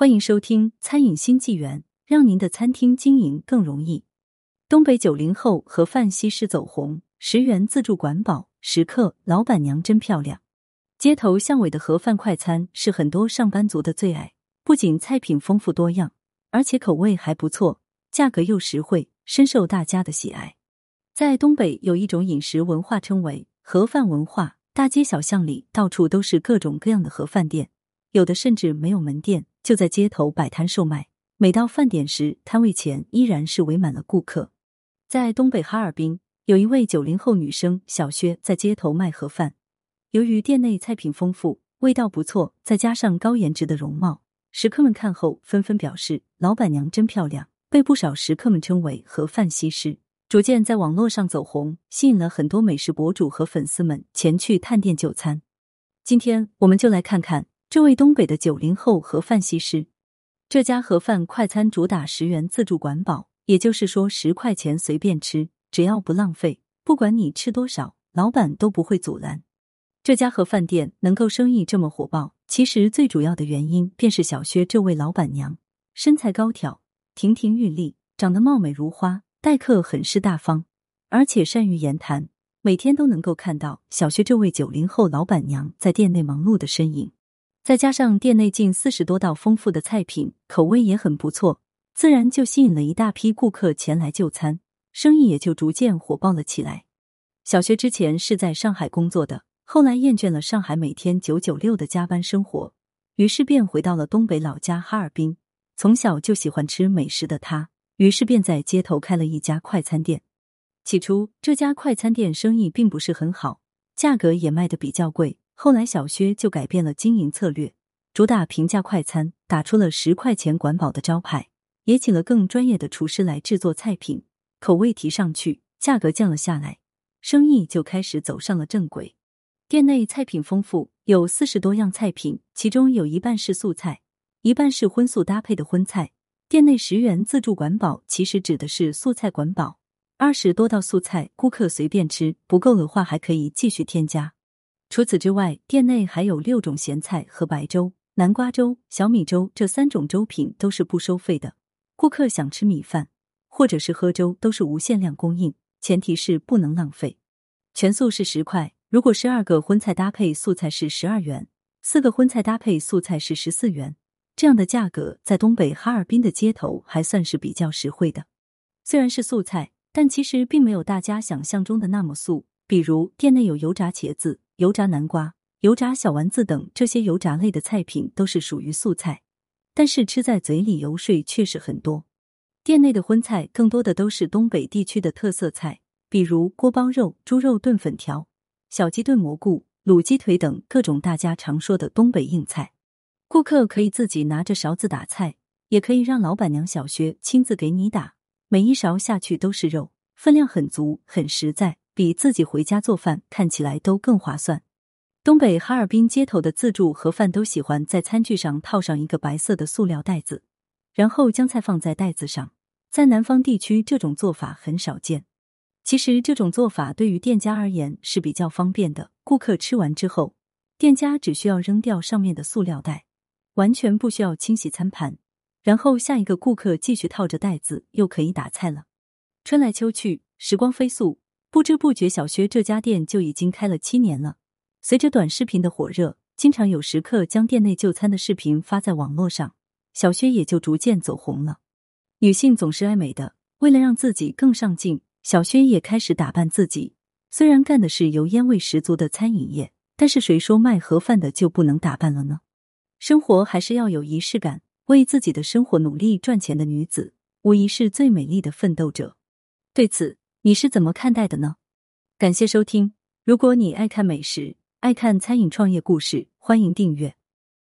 欢迎收听《餐饮新纪元》，让您的餐厅经营更容易。东北九零后盒饭西施走红，十元自助管饱，食客老板娘真漂亮。街头巷尾的盒饭快餐是很多上班族的最爱，不仅菜品丰富多样，而且口味还不错，价格又实惠，深受大家的喜爱。在东北有一种饮食文化，称为盒饭文化。大街小巷里到处都是各种各样的盒饭店，有的甚至没有门店，就在街头摆摊售卖。每到饭点时，摊位前依然是围满了顾客。在东北哈尔滨，有一位九零后女生小薛在街头卖盒饭。由于店内菜品丰富，味道不错，再加上高颜值的容貌，食客们看后纷纷表示：“老板娘真漂亮。”被不少食客们称为“盒饭西施”。逐渐在网络上走红，吸引了很多美食博主和粉丝们前去探店就餐。今天我们就来看看这位东北的九零后盒饭西施。这家盒饭快餐主打十元自助管饱，也就是说十块钱随便吃，只要不浪费，不管你吃多少，老板都不会阻拦。这家盒饭店能够生意这么火爆，其实最主要的原因便是小薛这位老板娘身材高挑、亭亭玉立，长得貌美如花。待客很是大方，而且善于言谈，每天都能够看到小薛这位九零后老板娘在店内忙碌的身影。再加上店内近四十多道丰富的菜品，口味也很不错，自然就吸引了一大批顾客前来就餐，生意也就逐渐火爆了起来。小薛之前是在上海工作的，后来厌倦了上海每天九九六的加班生活，于是便回到了东北老家哈尔滨。从小就喜欢吃美食的他。于是便在街头开了一家快餐店。起初，这家快餐店生意并不是很好，价格也卖的比较贵。后来，小薛就改变了经营策略，主打平价快餐，打出了十块钱管饱的招牌，也请了更专业的厨师来制作菜品，口味提上去，价格降了下来，生意就开始走上了正轨。店内菜品丰富，有四十多样菜品，其中有一半是素菜，一半是荤素搭配的荤菜。店内十元自助管饱，其实指的是素菜管饱，二十多道素菜，顾客随便吃，不够的话还可以继续添加。除此之外，店内还有六种咸菜和白粥、南瓜粥、小米粥这三种粥品都是不收费的。顾客想吃米饭或者是喝粥，都是无限量供应，前提是不能浪费。全素是十块，如果十二个荤菜搭配素菜是十二元，四个荤菜搭配素菜是十四元。这样的价格在东北哈尔滨的街头还算是比较实惠的。虽然是素菜，但其实并没有大家想象中的那么素。比如店内有油炸茄子、油炸南瓜、油炸小丸子等这些油炸类的菜品都是属于素菜，但是吃在嘴里油水确实很多。店内的荤菜更多的都是东北地区的特色菜，比如锅包肉、猪肉炖粉条、小鸡炖蘑菇、卤鸡腿等各种大家常说的东北硬菜。顾客可以自己拿着勺子打菜，也可以让老板娘小薛亲自给你打。每一勺下去都是肉，分量很足，很实在，比自己回家做饭看起来都更划算。东北哈尔滨街头的自助盒饭都喜欢在餐具上套上一个白色的塑料袋子，然后将菜放在袋子上。在南方地区，这种做法很少见。其实这种做法对于店家而言是比较方便的。顾客吃完之后，店家只需要扔掉上面的塑料袋。完全不需要清洗餐盘，然后下一个顾客继续套着袋子，又可以打菜了。春来秋去，时光飞速，不知不觉，小薛这家店就已经开了七年了。随着短视频的火热，经常有食客将店内就餐的视频发在网络上，小薛也就逐渐走红了。女性总是爱美的，为了让自己更上镜，小薛也开始打扮自己。虽然干的是油烟味十足的餐饮业，但是谁说卖盒饭的就不能打扮了呢？生活还是要有仪式感，为自己的生活努力赚钱的女子，无疑是最美丽的奋斗者。对此，你是怎么看待的呢？感谢收听。如果你爱看美食，爱看餐饮创业故事，欢迎订阅。